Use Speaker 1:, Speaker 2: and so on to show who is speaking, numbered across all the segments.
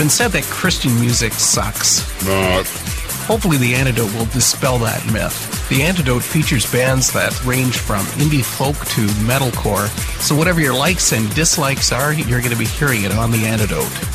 Speaker 1: It's been said that Christian music sucks.
Speaker 2: Not.
Speaker 1: Hopefully, the antidote will dispel that myth. The antidote features bands that range from indie folk to metalcore, so whatever your likes and dislikes are, you're going to be hearing it on the antidote.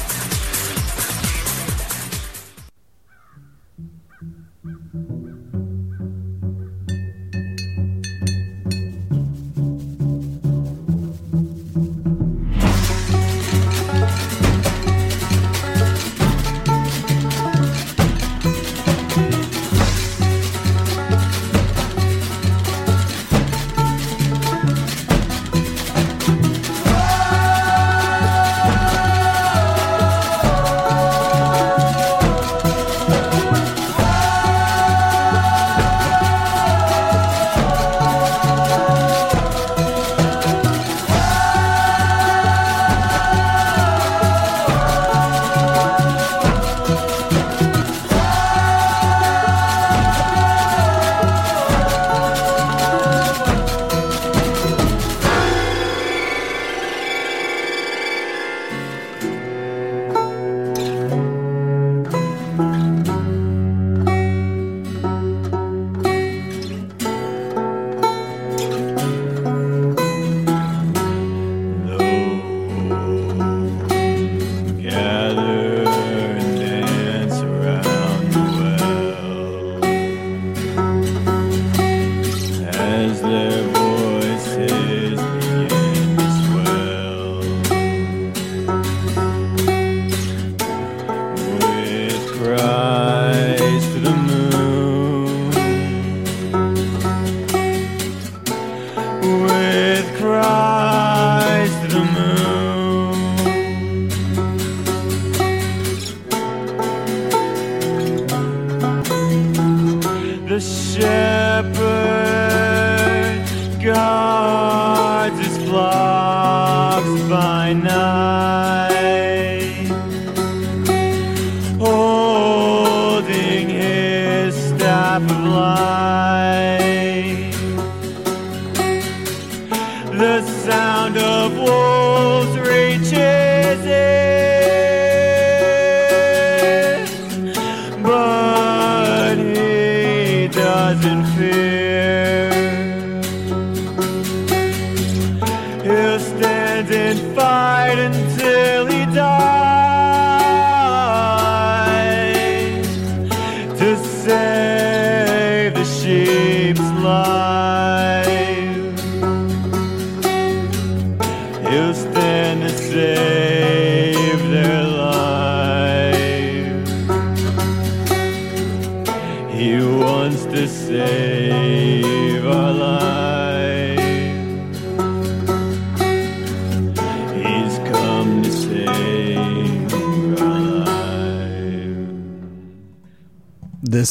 Speaker 1: This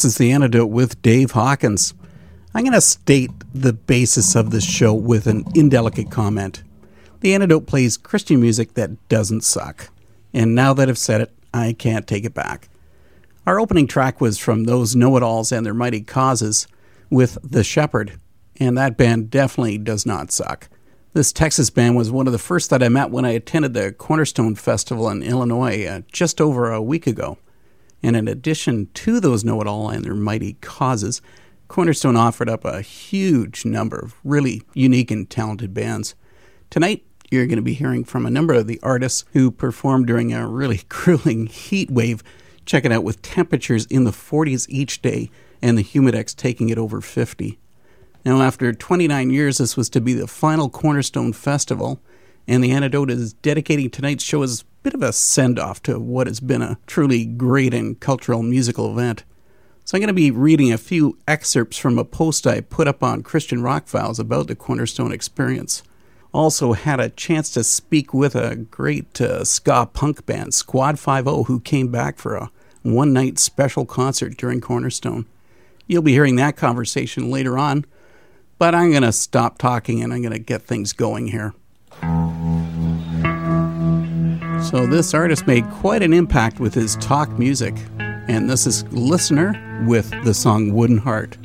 Speaker 1: is the antidote with Dave Hawkins. I'm going to state the basis of this show with an indelicate comment. The antidote plays Christian music that doesn't suck. And now that I've said it, I can't take it back. Our opening track was from those know it alls and their mighty causes with The Shepherd, and that band definitely does not suck. This Texas band was one of the first that I met when I attended the Cornerstone Festival in Illinois uh, just over a week ago. And in addition to those know it all and their mighty causes, Cornerstone offered up a huge number of really unique and talented bands. Tonight, you're going to be hearing from a number of the artists who performed during a really grueling heat wave. Check it out with temperatures in the 40s each day and the Humidex taking it over 50. Now, after 29 years, this was to be the final Cornerstone Festival, and the antidote is dedicating tonight's show as bit of a send off to what has been a truly great and cultural musical event. So I'm going to be reading a few excerpts from a post I put up on Christian Rock Files about the Cornerstone experience. Also had a chance to speak with a great uh, ska punk band, Squad Five-O, who came back for a one night special concert during Cornerstone. You'll be hearing that conversation later on, but I'm going to stop talking and I'm going to get things going here. So, this artist made quite an impact with his talk music, and this is Listener with the song Wooden Heart.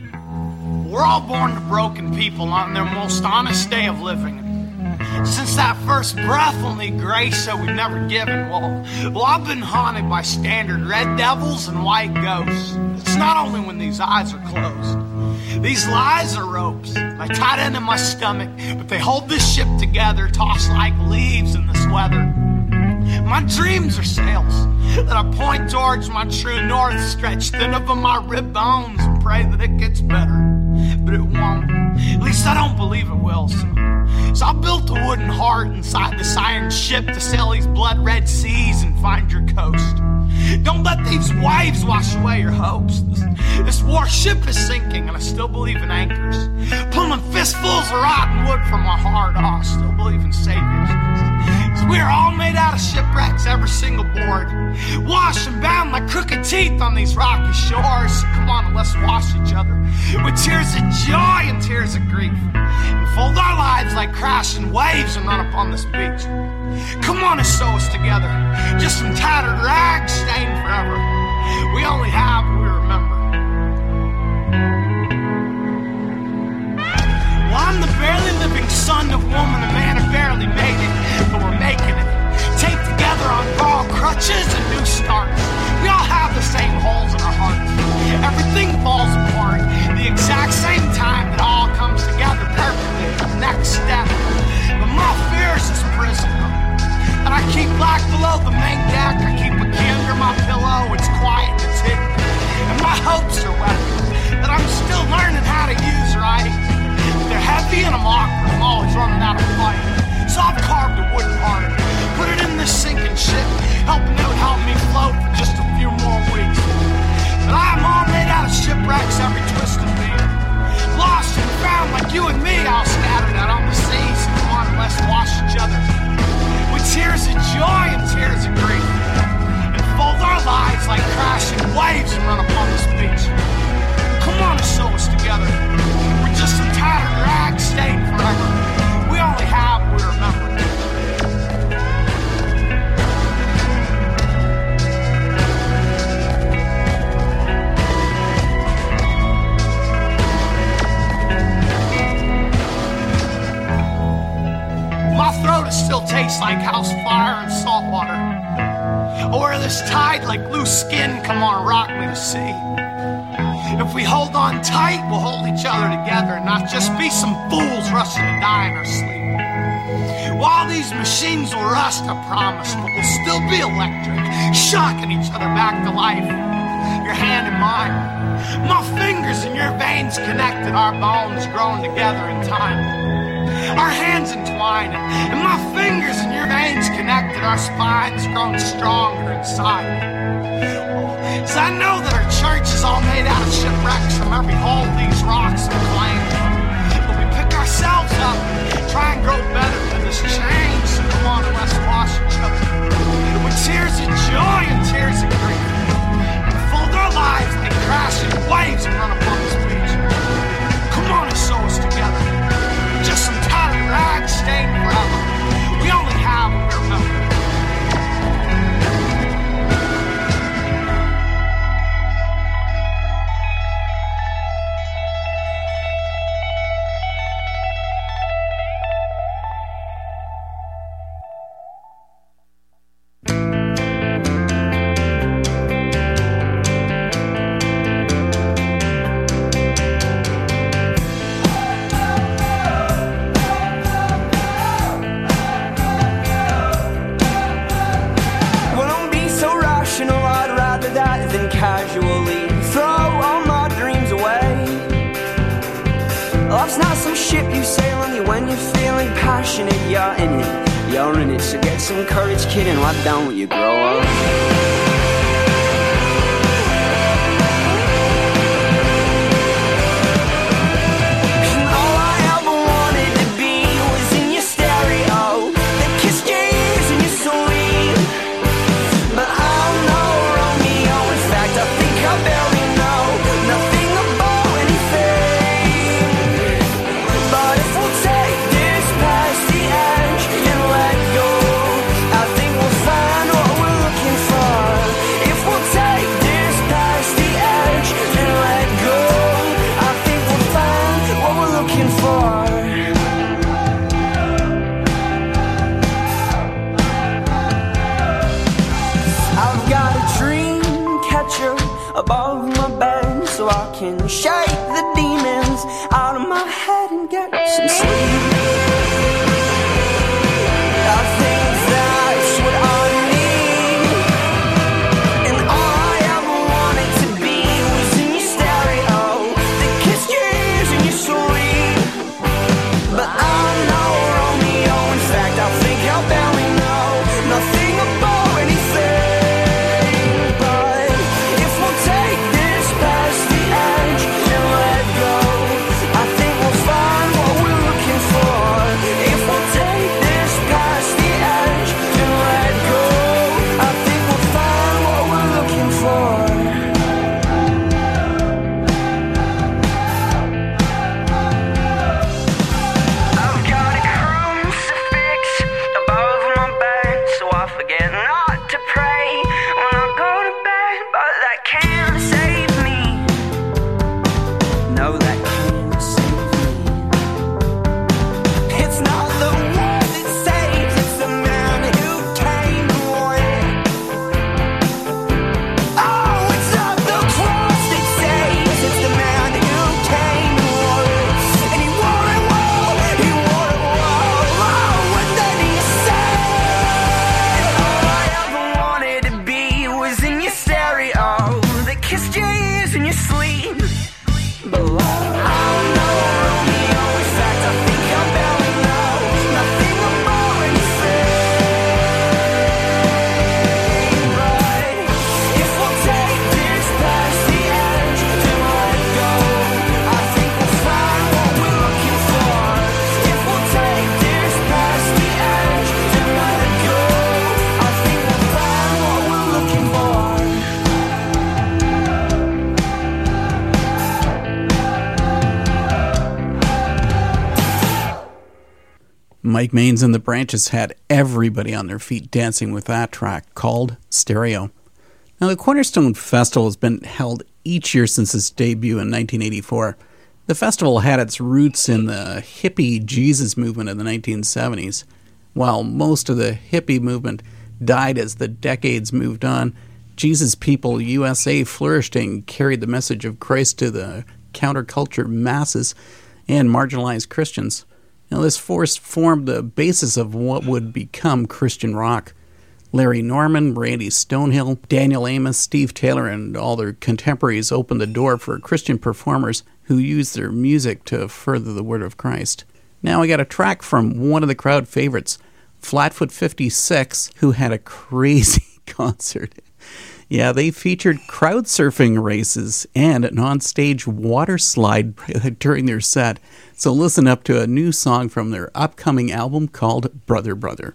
Speaker 3: We're all born to broken people on their most honest day of living.
Speaker 2: Since that first breath, we'll grace so we've never given. Well, well, I've been haunted by standard red devils and white ghosts. It's not only when these eyes are closed. These lies are ropes. I tied into my stomach, but they hold this ship together, tossed like leaves in this weather. My dreams are sails that I point towards my true north, stretch thin over my rib bones and pray that it gets better. But it won't. At least I don't believe it will. So, so I built a wooden heart inside this iron ship to sail these blood red seas and find your coast. Don't let these waves wash away your hopes. This, this warship is sinking, and I still believe in anchors. Pulling fistfuls of rotten wood from my heart, oh, I still believe in saviors. We're all made out of shipwrecks, every single board. Washed and bound like crooked teeth on these rocky shores. Come on, let's wash each other with tears of joy and tears of grief. And fold our lives like crashing waves and run upon this beach. Come on and sew us together. Just some tattered rags stained forever. We only have what we remember. Well, I'm the barely living son of woman, a man who barely made it, making it. Taped together on borrowed crutches and new starts. We all have the same holes in our hearts. Everything falls apart. The exact same time that all comes together perfectly. Next step. But my fears is prison. And I keep locked below the main deck. I keep a key under my pillow. It's quiet and it's hidden. And my hopes are weapons that I'm still learning how to use right. They're heavy and I'm awkward. I'm always running out of fight. So I've carved a wooden heart, put it in this sinking ship, helping it help me float for just a few more weeks. But I'm all made out of shipwrecks, every twist and beam. Lost and found like you and me, all scattered out on the seas. Come on, let's wash each other with tears of joy and tears of grief. And fold our lives like crashing waves and run upon this beach. Come on and sew us together. We're just some tattered rags stained forever. Like house fire and salt water. Or this tide like loose skin, come on, rock me to see. If we hold on tight, we'll hold each other together and not just be some fools rushing to die in our sleep. While these machines will rust, I promise, but we'll still be electric, shocking each other back to life. Your hand in mine, my fingers and your veins connected, our bones growing together in time. Our hands entwined, and my fingers and your veins connected, our spines grown stronger inside. Cause I know that our church is all made out of shipwrecks from every hole these rocks have claimed. But we pick ourselves up, try and grow better than this change. So come on, let's wash each other. With tears of joy and tears of grief. And fold our lives like crashing waves and run upon this beach. Come on and sew us together. Just some tattered rags stained forever.
Speaker 3: Ship you sail on you when you're feeling passionate. You're in it, you're in it. So get some courage, kid, and why don't you grow up?
Speaker 4: Mike Maines and the Branches had everybody on their feet dancing with that track called Stereo. Now, the Cornerstone Festival has been held each year since its debut in 1984. The festival had its roots in the hippie Jesus movement of the 1970s. While most of the hippie movement died as the decades moved on, Jesus People USA flourished and carried the message of Christ to the counterculture masses and marginalized Christians. Now, this force formed the basis of what would become Christian rock. Larry Norman, Randy Stonehill, Daniel Amos, Steve Taylor, and all their contemporaries opened the door for Christian performers who used their music to further the word of Christ. Now, I got a track from one of the crowd favorites, Flatfoot 56, who had a crazy concert. Yeah, they featured crowd surfing races and an onstage water slide during their set. So listen up to a new song from their upcoming album called Brother Brother.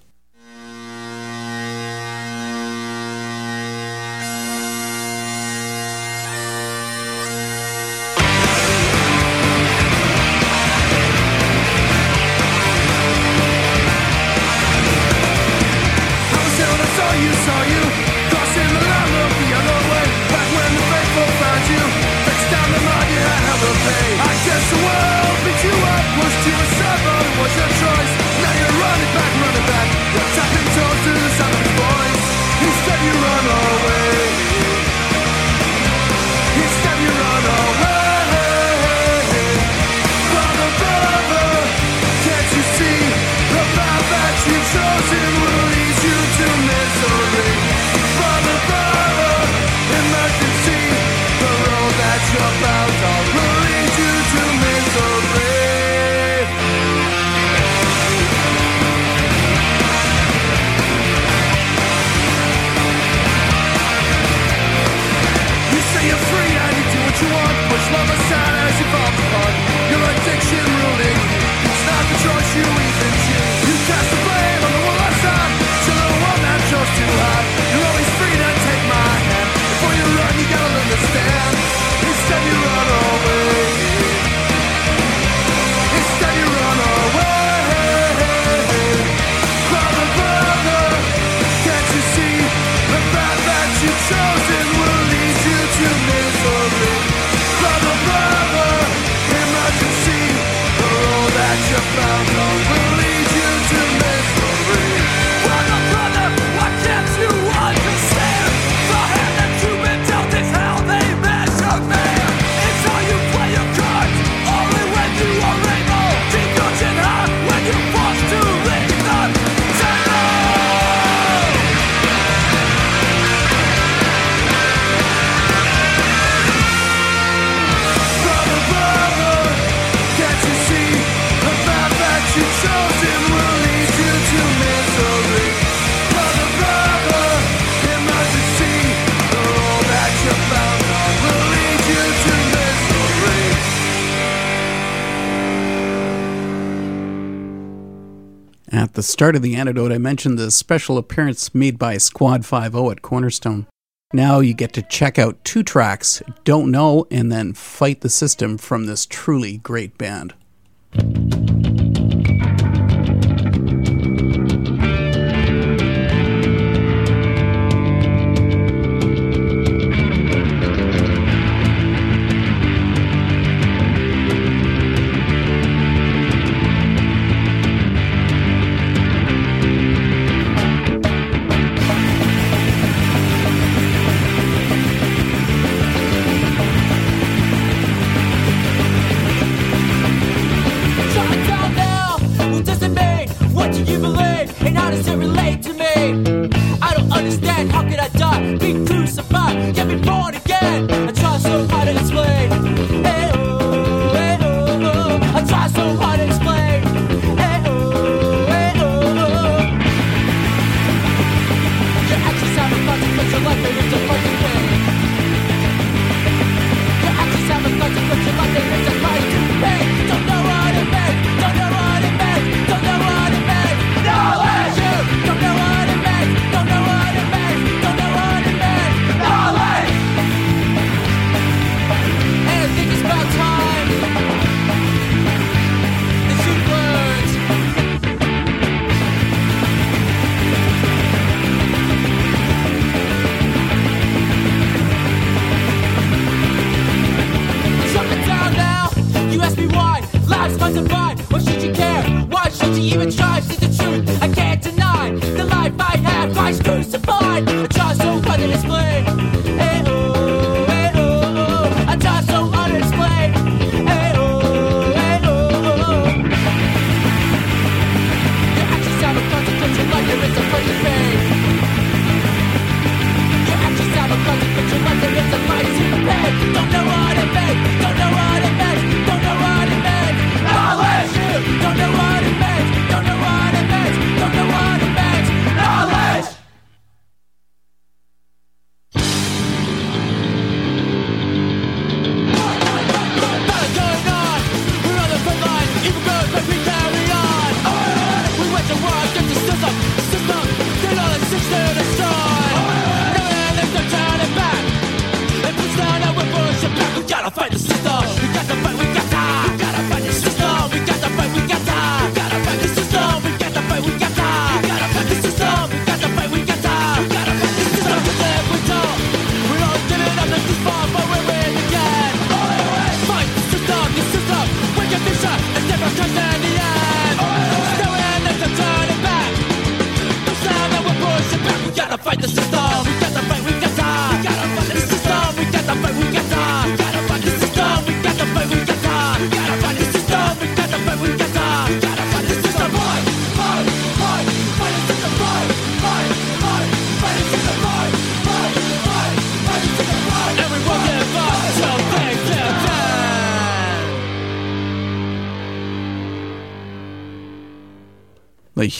Speaker 5: Start of the antidote, I mentioned the special appearance made by Squad 5 at Cornerstone. Now you get to check out two tracks, Don't Know and then Fight the System from this truly great band.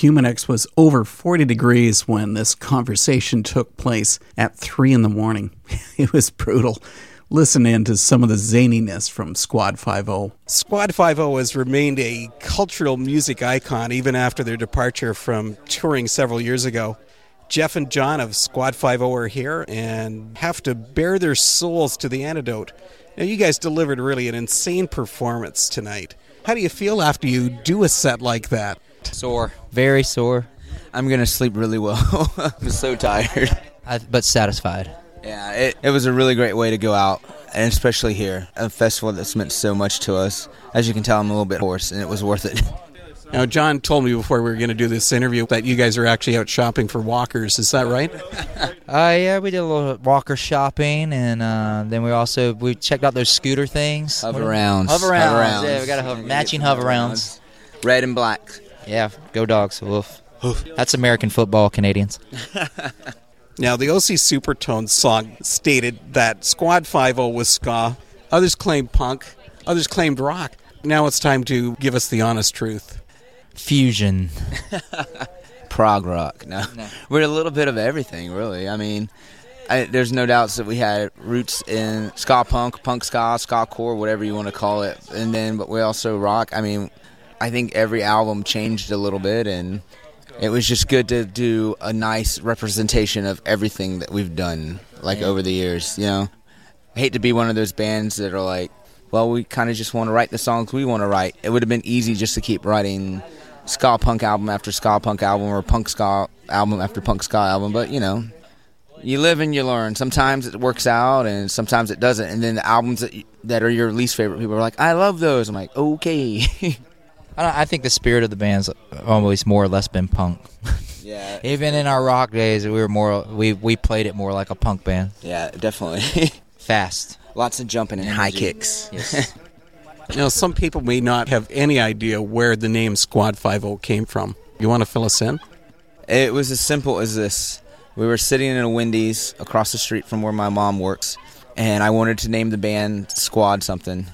Speaker 5: Humidex was over 40 degrees when this conversation took place at 3 in the morning. It was brutal. Listen in to some of the zaniness from Squad 5 Squad 5 has remained a cultural music icon even after their departure from touring several years ago. Jeff and John of Squad 5 are here and have to bare their souls to the antidote. Now, you guys delivered really an insane performance tonight. How do you feel after you do a set like that?
Speaker 6: Sore. Very sore. I'm gonna sleep really well. I'm so tired.
Speaker 7: I, but satisfied.
Speaker 6: Yeah, it, it was a really great way to go out, and especially here, a festival that's meant so much to us. As you can tell, I'm a little bit hoarse, and it was worth it.
Speaker 5: Now, John told me before we were going to do this interview that you guys are actually out shopping for walkers. Is that right?
Speaker 7: Uh, yeah, we did a little walker shopping, and uh, then we also we checked out those scooter things.
Speaker 6: Hover rounds.
Speaker 7: Hover rounds. Yeah, we got a hover, matching hover rounds.
Speaker 6: Red and black.
Speaker 7: Yeah, go dogs. Woof. That's American football, Canadians.
Speaker 5: Now, the OC Supertones song stated that Squad 5 was ska, others claimed punk, others claimed rock. Now it's time to give us the honest truth.
Speaker 7: Fusion.
Speaker 6: prog rock. No, we're a little bit of everything, really. I mean, I, there's no doubts that we had roots in ska punk, punk ska, ska core, whatever you want to call it, and then but we also rock. I mean, I think every album changed a little bit, and it was just good to do a nice representation of everything that we've done, like over the years. You know, I hate to be one of those bands that are like, well, we kind of just want to write the songs we want to write. It would have been easy just to keep writing ska punk album after ska punk album or punk ska album after punk ska album, but you know, you live and you learn. Sometimes it works out, and sometimes it doesn't. And then the albums that, that are your least favorite, people are like, "I love those." I'm like, "Okay."
Speaker 7: I, I think the spirit of the band's always more or less been punk.
Speaker 6: yeah,
Speaker 7: Even in our rock days, we were more we we played it more like a punk band,
Speaker 6: yeah, definitely.
Speaker 7: fast.
Speaker 6: Lots of jumping and high kicks.
Speaker 7: Yes.
Speaker 1: You know, some people may not have any idea where the name Squad Five-O came from. You want to fill us in?
Speaker 6: It was as simple as this. We were sitting in a Wendy's across the street from where my mom works, and I wanted to name the band Squad something.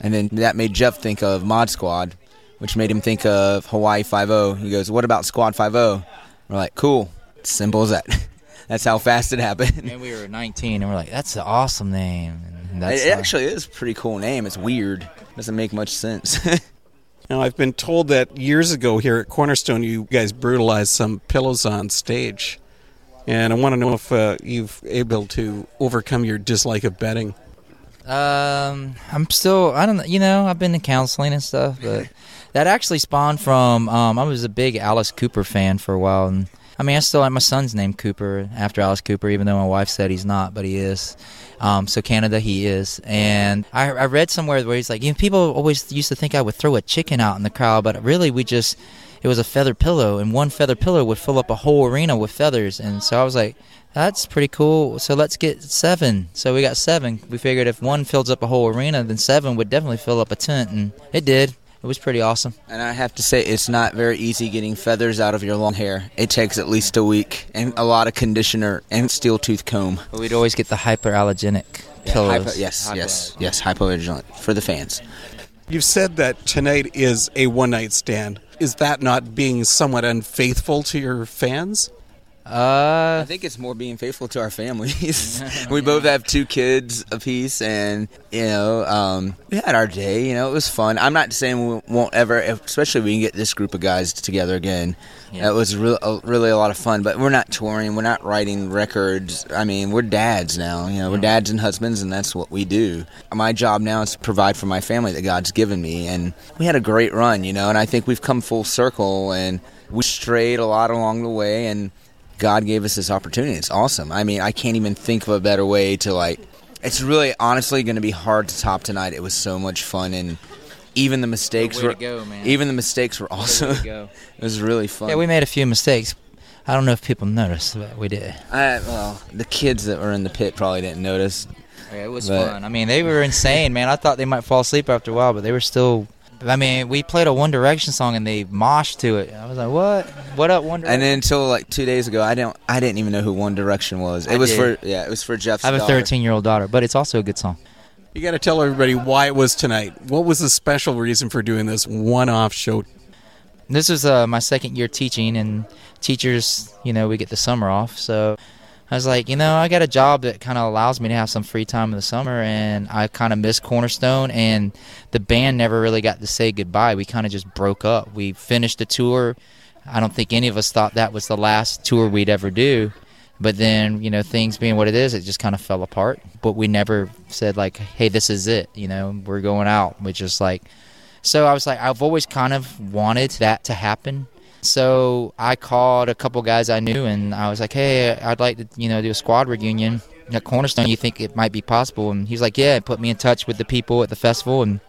Speaker 6: And then that made Jeff think of Mod Squad, which made him think of Hawaii 5 He goes, What about Squad 5 We're like, Cool. Simple as that. That's how fast it happened.
Speaker 7: and we were 19, and we're like, "That's an awesome name." And that's
Speaker 6: it actually is a pretty cool name. It's weird. Doesn't make much sense.
Speaker 1: Now, I've been told that years ago here at Cornerstone, you guys brutalized some pillows on stage. And I want to know if uh, you've able to overcome your dislike of betting.
Speaker 7: Um, I'm still. I don't. know, You know, I've been to counseling and stuff, but that actually spawned from. Um, I was a big Alice Cooper fan for a while, and I mean, I still like my son's name Cooper after Alice Cooper, even though my wife said he's not, but he is. Um, so Canada, he is, and I, I read somewhere where he's like, you know, people always used to think I would throw a chicken out in the crowd, but really we just. It was a feather pillow, and one feather pillow would fill up a whole arena with feathers. And so I was like, that's pretty cool. So let's get seven. So we got seven. We figured if one fills up a whole arena, then seven would definitely fill up a tent, and it did. It was pretty awesome.
Speaker 6: And I have to say, it's not very easy getting feathers out of your long hair. It takes at least a week and a lot of conditioner and steel tooth comb.
Speaker 7: But we'd always get the hyperallergenic pillows.
Speaker 6: Hypo- yes, yes, yes, hypovigilant for the fans.
Speaker 1: You've said that tonight is a one night stand. Is that not being somewhat unfaithful to your fans?
Speaker 7: Uh,
Speaker 6: I think it's more being faithful to our families. we both have two kids apiece, and you know, um, we had our day. You know, it was fun. I'm not saying we won't ever, especially if we can get this group of guys together again.
Speaker 7: Yeah.
Speaker 6: It was re- uh, really a lot of fun. But we're not touring. We're not writing records. I mean, we're dads now. You know, we're dads and husbands, and that's what we do. My job now is to provide for my family that God's given me, and we had a great run. You know, and I think we've come full circle, and we strayed a lot along the way, and God gave us this opportunity. It's awesome. I mean, I can't even think of a better way to like. It's really, honestly, going to be hard to top tonight. It was so much fun, and even the mistakes were.
Speaker 7: go, man.
Speaker 6: Even the mistakes were also. it was really fun.
Speaker 7: yeah, we made a few mistakes. I don't know if people noticed, but we did.
Speaker 6: I, well, the kids that were in the pit probably didn't notice.
Speaker 7: Yeah, it was
Speaker 6: But-
Speaker 7: fun. I mean, they were insane, man. I thought they might fall asleep after a while, but they were still. I mean, we played a One Direction song and they moshed to it. I was like, "What? What up, One Direction?"
Speaker 6: And then until like two days ago, I don't. I didn't even know who One Direction was. It
Speaker 7: I
Speaker 6: was
Speaker 7: did.
Speaker 6: for yeah. It was for Jeff's.
Speaker 7: I have a
Speaker 6: daughter.
Speaker 7: 13 year old daughter, but it's also a good song.
Speaker 1: You got to tell everybody why it was tonight. What was the special reason for doing this one off show?
Speaker 7: This is uh, my second year teaching, and teachers, you know, we get the summer off. So I was like, you know, I got a job that kind of allows me to have some free time in the summer, and I kind of miss Cornerstone, and the band never really got to say goodbye. We kind of just broke up. We finished the tour. I don't think any of us thought that was the last tour we'd ever do. But then, you know, things being what it is, it just kind of fell apart. But we never said, like, hey, this is it. You know, we're going out. We just like, so I was like, I've always kind of wanted that to happen. So I called a couple guys I knew, and I was like, "Hey, I'd like to, you know, do a squad reunion at Cornerstone. You think it might be possible?" And he was like, "Yeah." Put me in touch with the people at the festival, and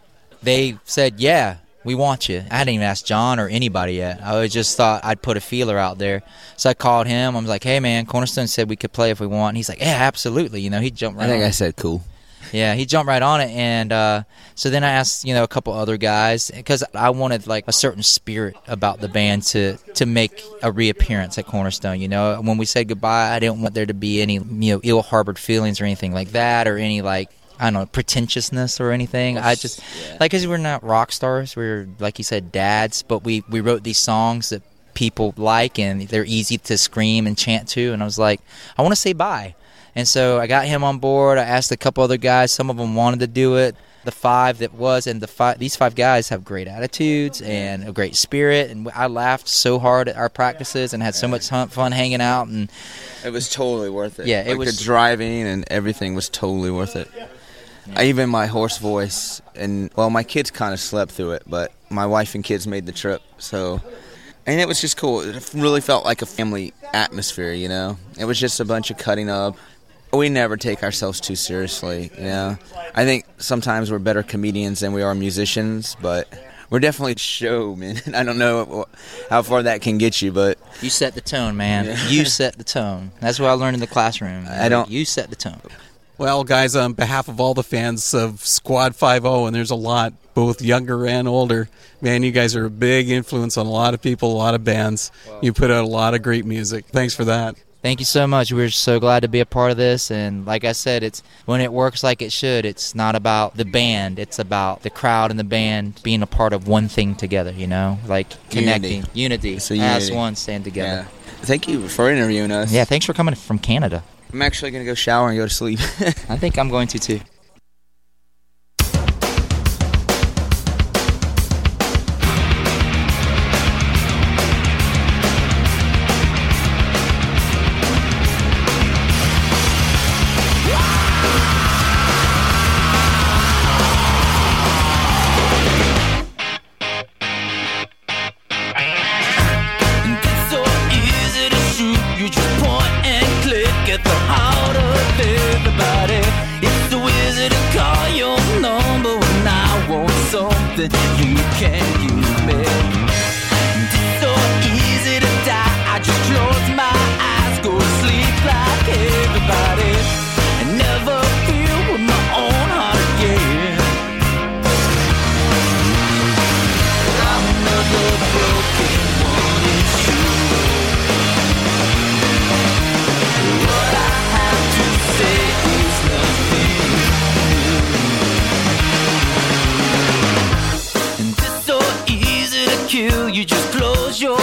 Speaker 7: they said, "Yeah, we want you." I hadn't even asked John or anybody yet. I just thought I'd put a feeler out there. So I called him. I was like, "Hey, man, Cornerstone said we could play if we want." And he's like, "Yeah, absolutely." You know, he jumped right.
Speaker 6: I think
Speaker 7: on
Speaker 6: I said cool.
Speaker 7: Yeah, he jumped right on it, and uh, so then I asked, you know, a couple other guys because I wanted like a certain spirit about the band to to make a reappearance at Cornerstone. You know, when we said goodbye, I didn't want there to be any you know ill harbored feelings or anything like that, or any like I don't know pretentiousness or anything. I just like because we're not rock stars, we're like you said, dads, but we we wrote these songs that people like and they're easy to scream and chant to, and I was like, I want to say bye. And so I got him on board. I asked a couple other guys. Some of them wanted to do it. the five that was, and the five these five guys have great attitudes and a great spirit. And I laughed so hard at our practices and had so much fun hanging out. And
Speaker 6: It was totally worth it.
Speaker 7: Yeah, it
Speaker 6: Like,
Speaker 7: was-
Speaker 6: the driving and everything was totally worth it. I, even my hoarse voice and well, my kids kind of slept through it, but my wife and kids made the trip, so and it was just cool. It really felt like a family atmosphere, you know. It was just a bunch of cutting up. We never take ourselves too seriously, you know. I think sometimes we're better comedians than we are musicians, but we're definitely showmen. I don't know how far that can get you, but
Speaker 7: you set the tone, man.
Speaker 6: Yeah.
Speaker 7: You set the tone. That's what I learned in the classroom.
Speaker 6: I don't-
Speaker 7: You set the tone.
Speaker 1: Well, guys, on behalf of all the fans of Squad 5 and there's a lot, both younger and older, man, you guys are a big influence on a lot of people, a lot of bands. You put out a lot of great music. Thanks for that.
Speaker 7: Thank you so much. We're so glad to be a part of this. And like I said, it's when it works like it should. It's not about the band. It's about the crowd and the band being a part of one thing together. You know, like connecting, unity,
Speaker 6: a
Speaker 7: as
Speaker 6: unity.
Speaker 7: one, stand
Speaker 6: yeah.
Speaker 7: together.
Speaker 6: Thank you for interviewing us.
Speaker 7: Yeah. Thanks for coming from Canada.
Speaker 6: I'm actually gonna go shower and go to sleep.
Speaker 7: I think I'm going to too.
Speaker 3: Kill. You just close your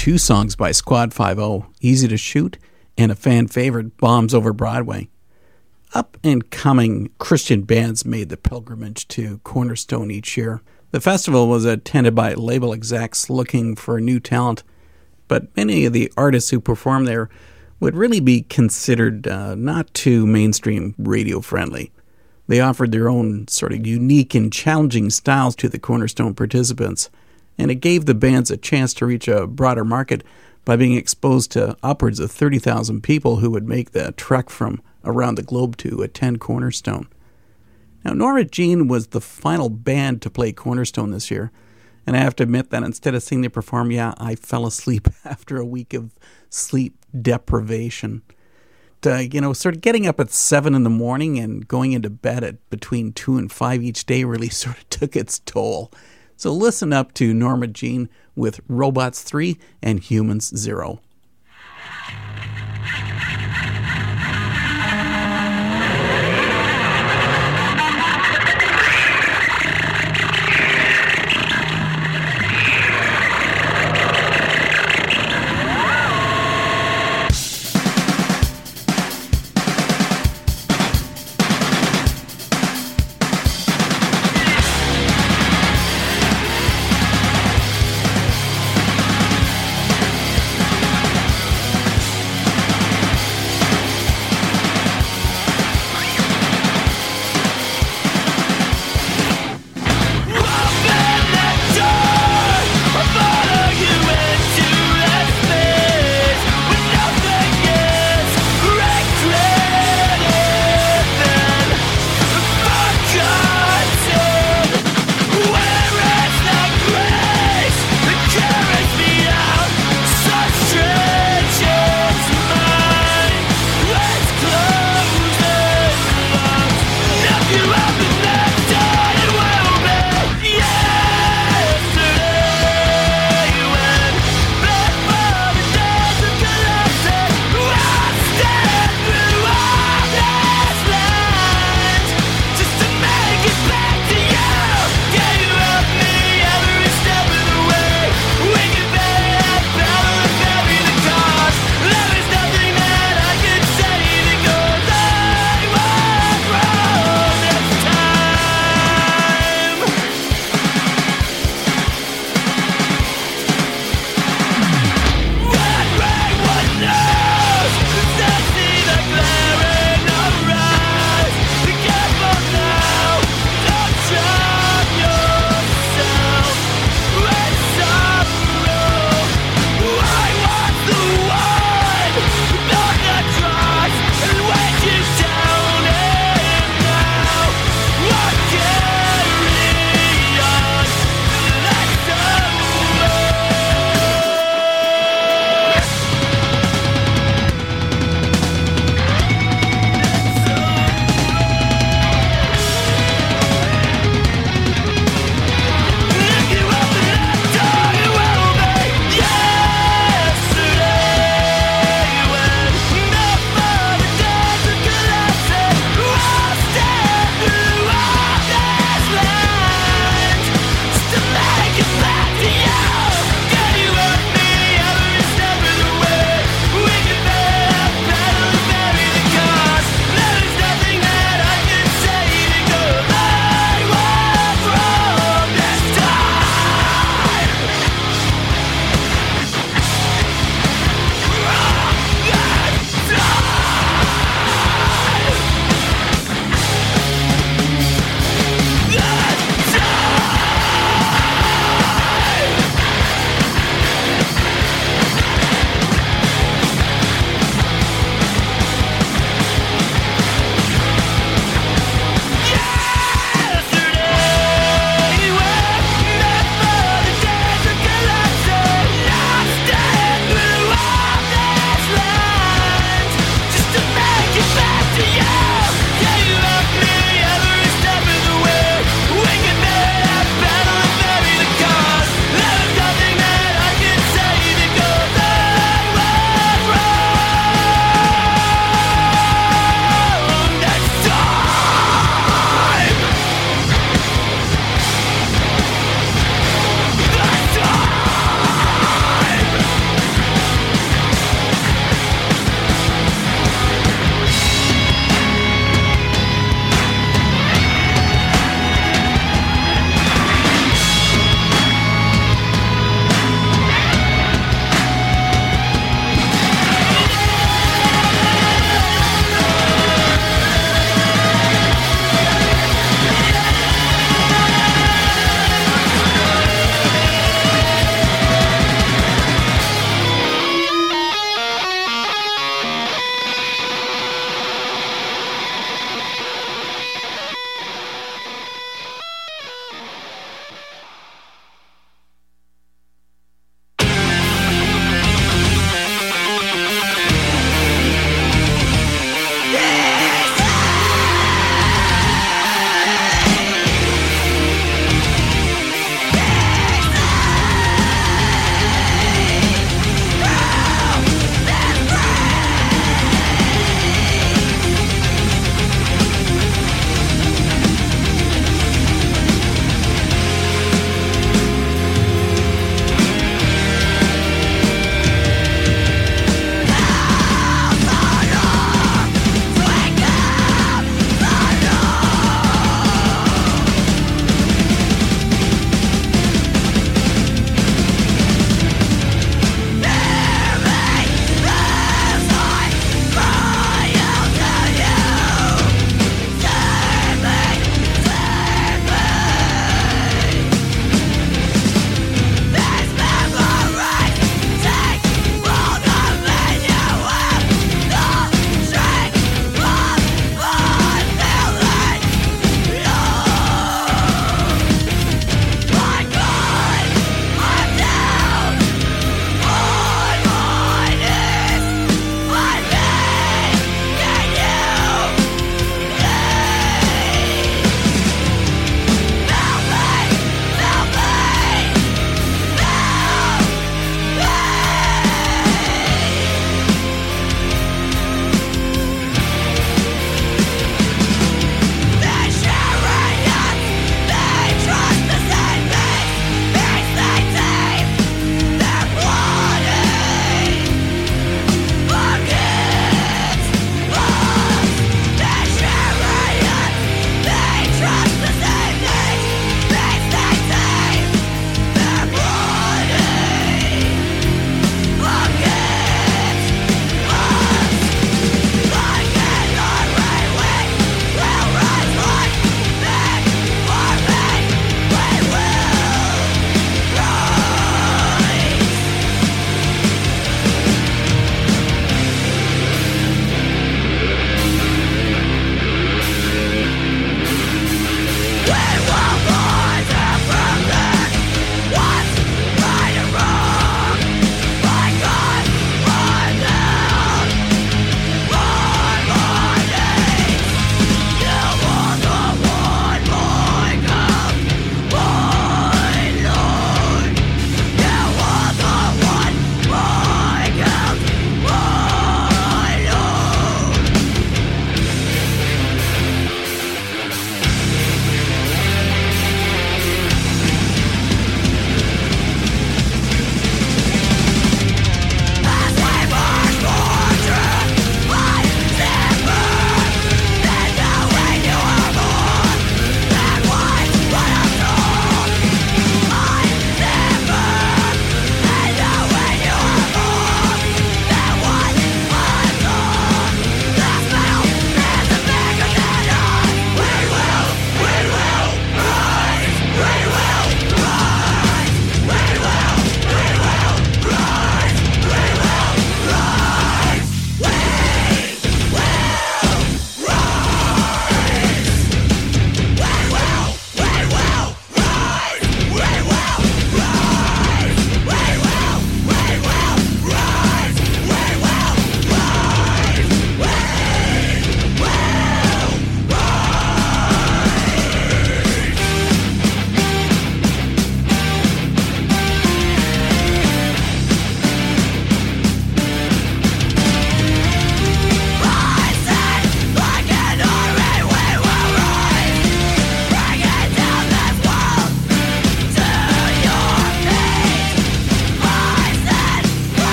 Speaker 3: two
Speaker 1: songs by Squad Five-O Easy to Shoot and a fan favorite, Bombs Over Broadway. Up and coming Christian bands made the pilgrimage to Cornerstone each year. The festival was attended by label execs looking for new talent, but many of the artists who performed there would really be considered uh, not too mainstream radio friendly. They offered their own sort of unique and challenging styles to the Cornerstone participants, and it gave the bands a chance to reach a broader market by being exposed to upwards of 30,000 people who would make the trek from around the globe to attend Cornerstone. Now, Norma Jean was the final band to play Cornerstone this year, and I have to admit that instead of seeing them perform, yeah, I fell asleep after a week of sleep deprivation. Uh, you know, sort of getting up at seven in the morning and going into bed at between two and five each day really sort of took its toll. So listen up to Norma Jean with Robots 3 and Humans 0.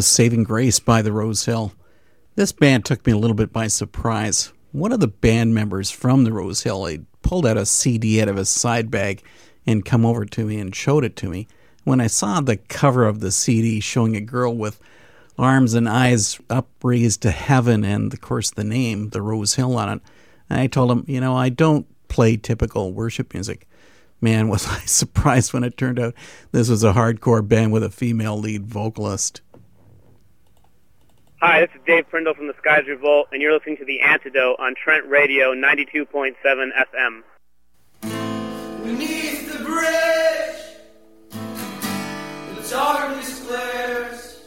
Speaker 1: Was Saving Grace by the Rose Hill. This band took me a little bit by surprise. One of the band members from the Rose Hill had pulled out a CD out of his side bag and come over to me and showed it to me. When I saw the cover of the CD showing a girl with arms and eyes upraised to heaven and, of course, the name, the Rose Hill on it, I told him, you know, I don't play typical worship music. Man, was I surprised when it turned out this was a hardcore band with a female lead vocalist.
Speaker 8: Hi, this is Dave Prindle from the Skies Revolt, and you're listening to The Antidote on Trent Radio 92.7 FM.
Speaker 9: Beneath the bridge, the darkness glares.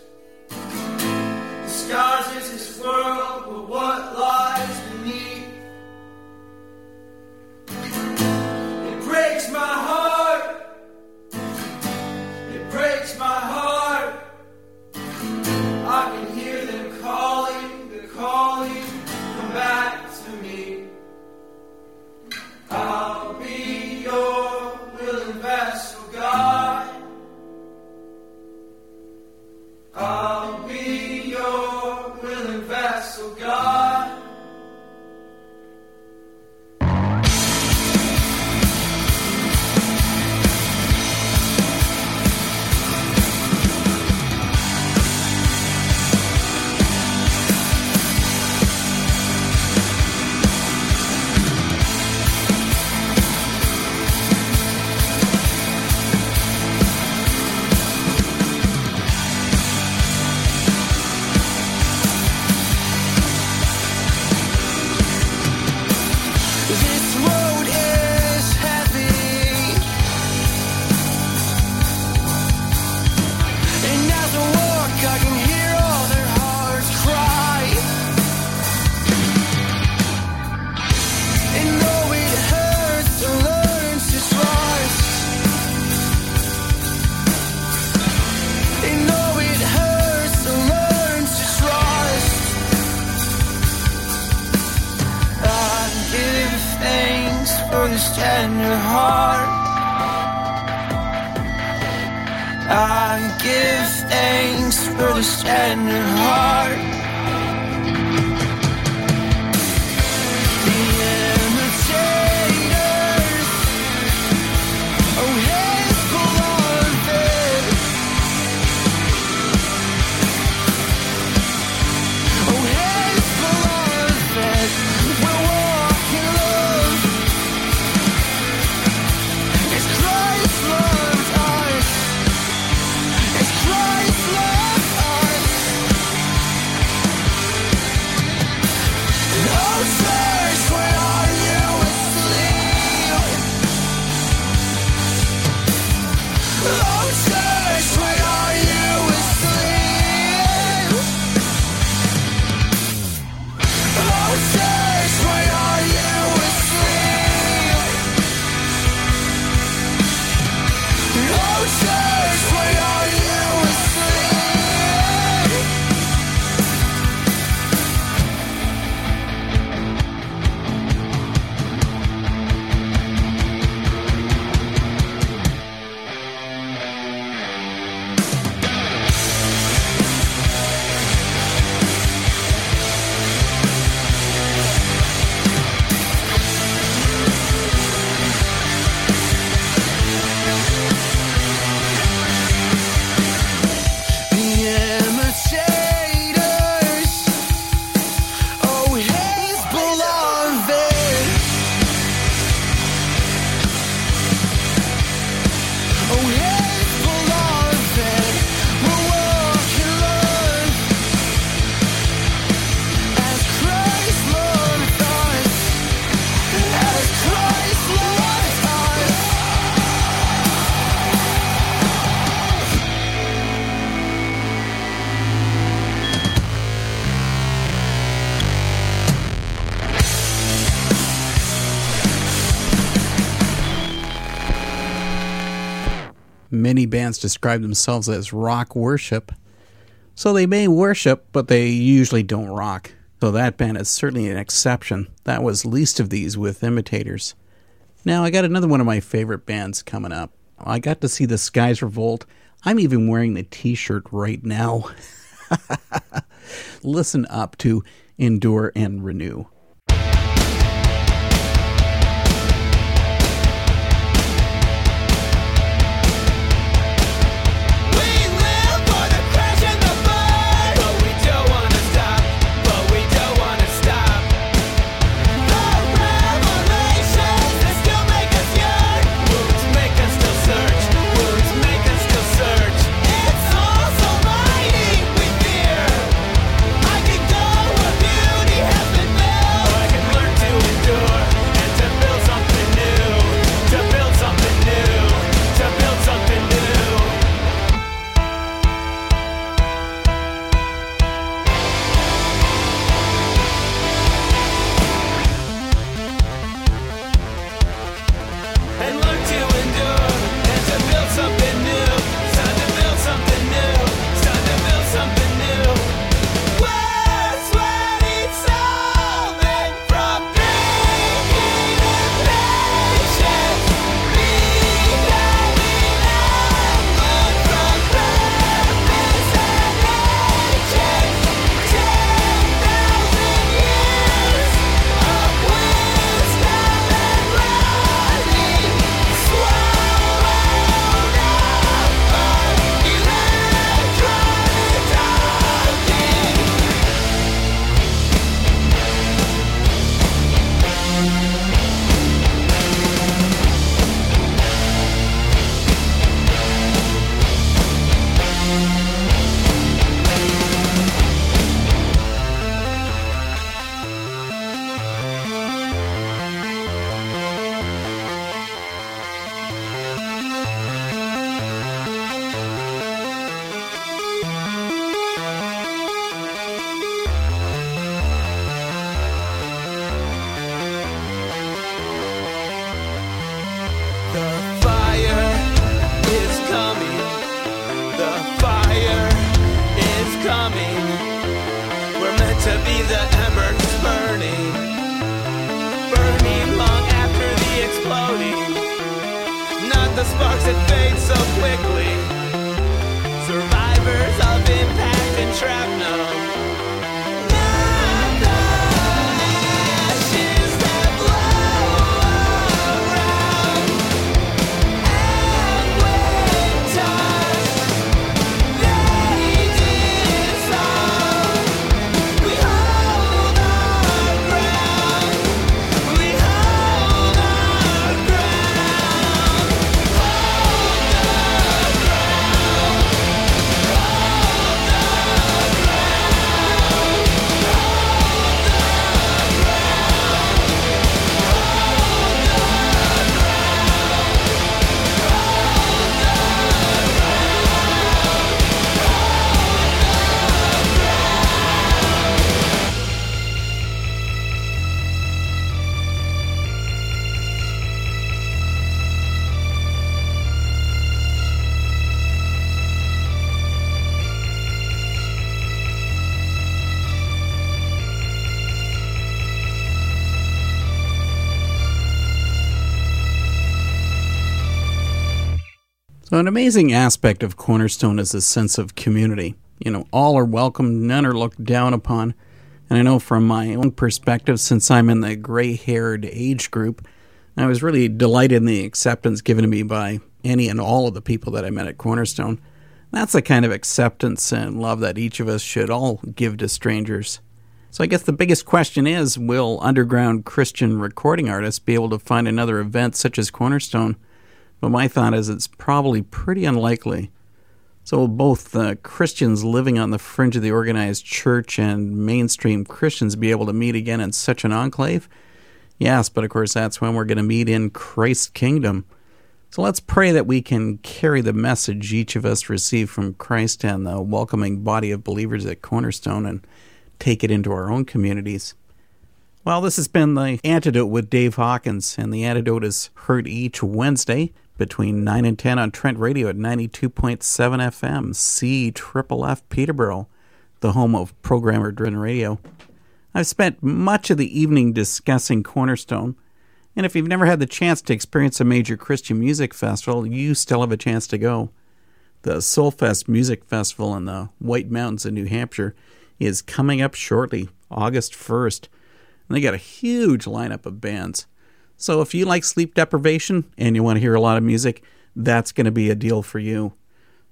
Speaker 1: Many bands describe themselves as rock worship. So they may worship, but they usually don't rock. So that band is certainly an exception. That was least of these with imitators. Now I got another one of my favorite bands coming up. I got to see the Skies Revolt. I'm even wearing the t shirt right now. Listen up to Endure and Renew. An amazing aspect of Cornerstone is a sense of community. You know, all are welcome, none are looked down upon. And I know from my own perspective, since I'm in the gray haired age group, I was really delighted in the acceptance given to me by any and all of the people that I met at Cornerstone. That's the kind of acceptance and love that each of us should all give to strangers. So I guess the biggest question is will underground Christian recording artists be able to find another event such as Cornerstone? But my thought is it's probably pretty unlikely. So both the Christians living on the fringe of the organized church and mainstream Christians be able to meet again in such an enclave? Yes, but of course that's when we're going to meet in Christ's kingdom. So let's pray that we can carry the message each of us received from Christ and the welcoming body of believers at Cornerstone and take it into our own communities. Well, this has been the Antidote with Dave Hawkins, and the Antidote is heard each Wednesday between 9 and 10 on Trent Radio at 92.7 FM, C Triple F Peterborough, the home of programmer driven radio. I've spent much of the evening discussing Cornerstone, and if you've never had the chance to experience a major Christian music festival, you still have a chance to go. The Soulfest Music Festival in the White Mountains of New Hampshire is coming up shortly, August 1st. And they got a huge lineup of bands. So if you like sleep deprivation and you want to hear a lot of music, that's going to be a deal for you.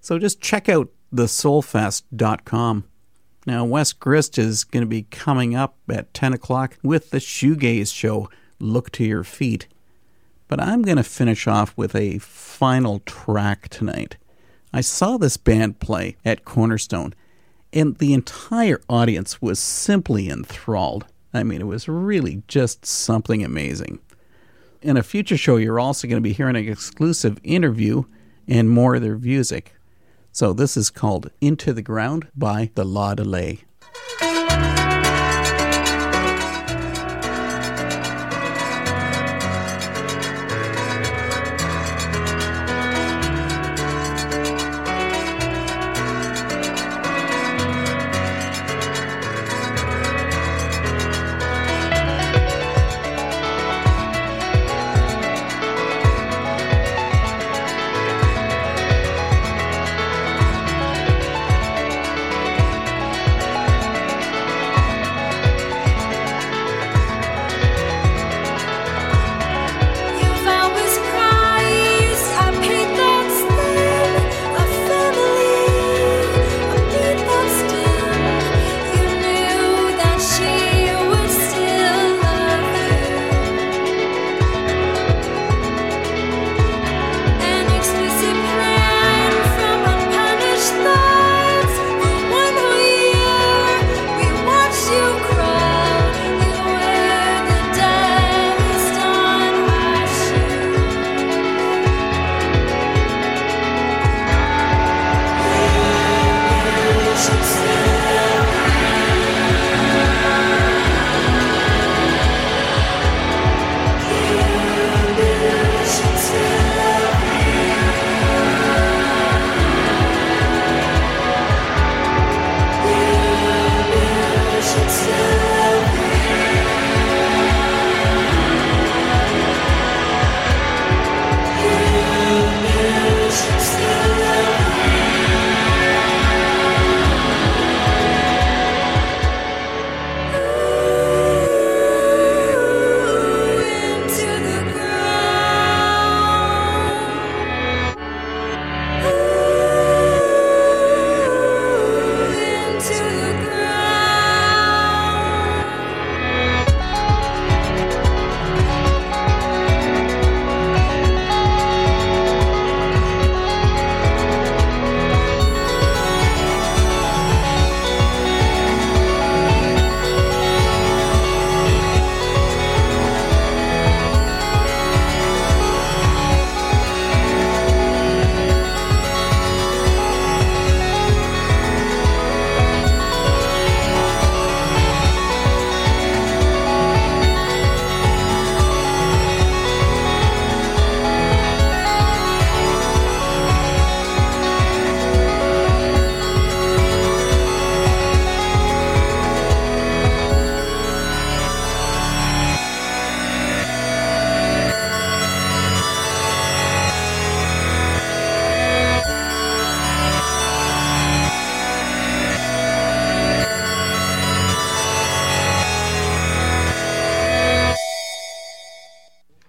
Speaker 1: So just check out thesoulfest.com. Now, Wes Grist is going to be coming up at 10 o'clock with the Shoegaze show, Look to Your Feet. But I'm going to finish off with a final track tonight. I saw this band play at Cornerstone, and the entire audience was simply enthralled. I mean, it was really just something amazing. In a future show, you're also going to be hearing an exclusive interview and more of their music. So this is called Into the Ground by the La Delay.